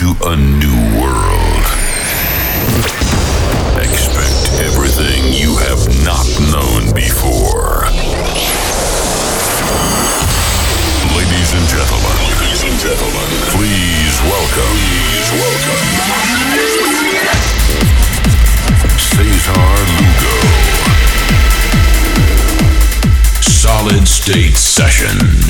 into a new world. Expect everything you have not known before. Ladies and gentlemen, ladies and gentlemen, please welcome, please welcome Cesar Lugo. Solid State Sessions.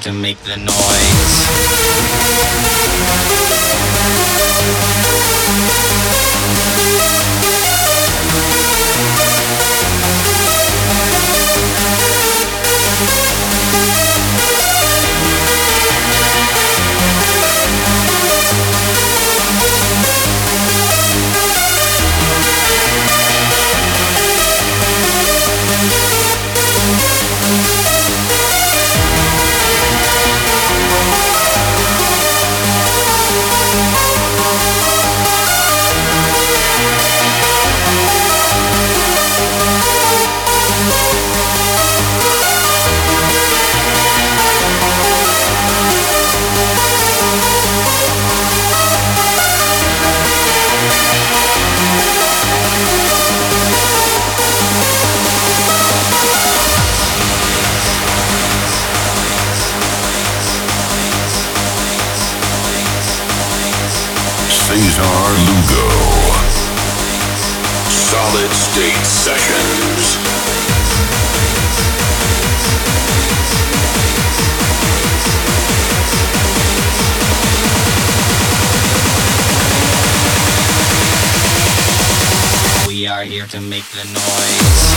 To make the noise. To make the noise.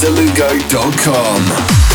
www.caesarlugo.com.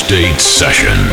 State Sessions.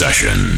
Sessions.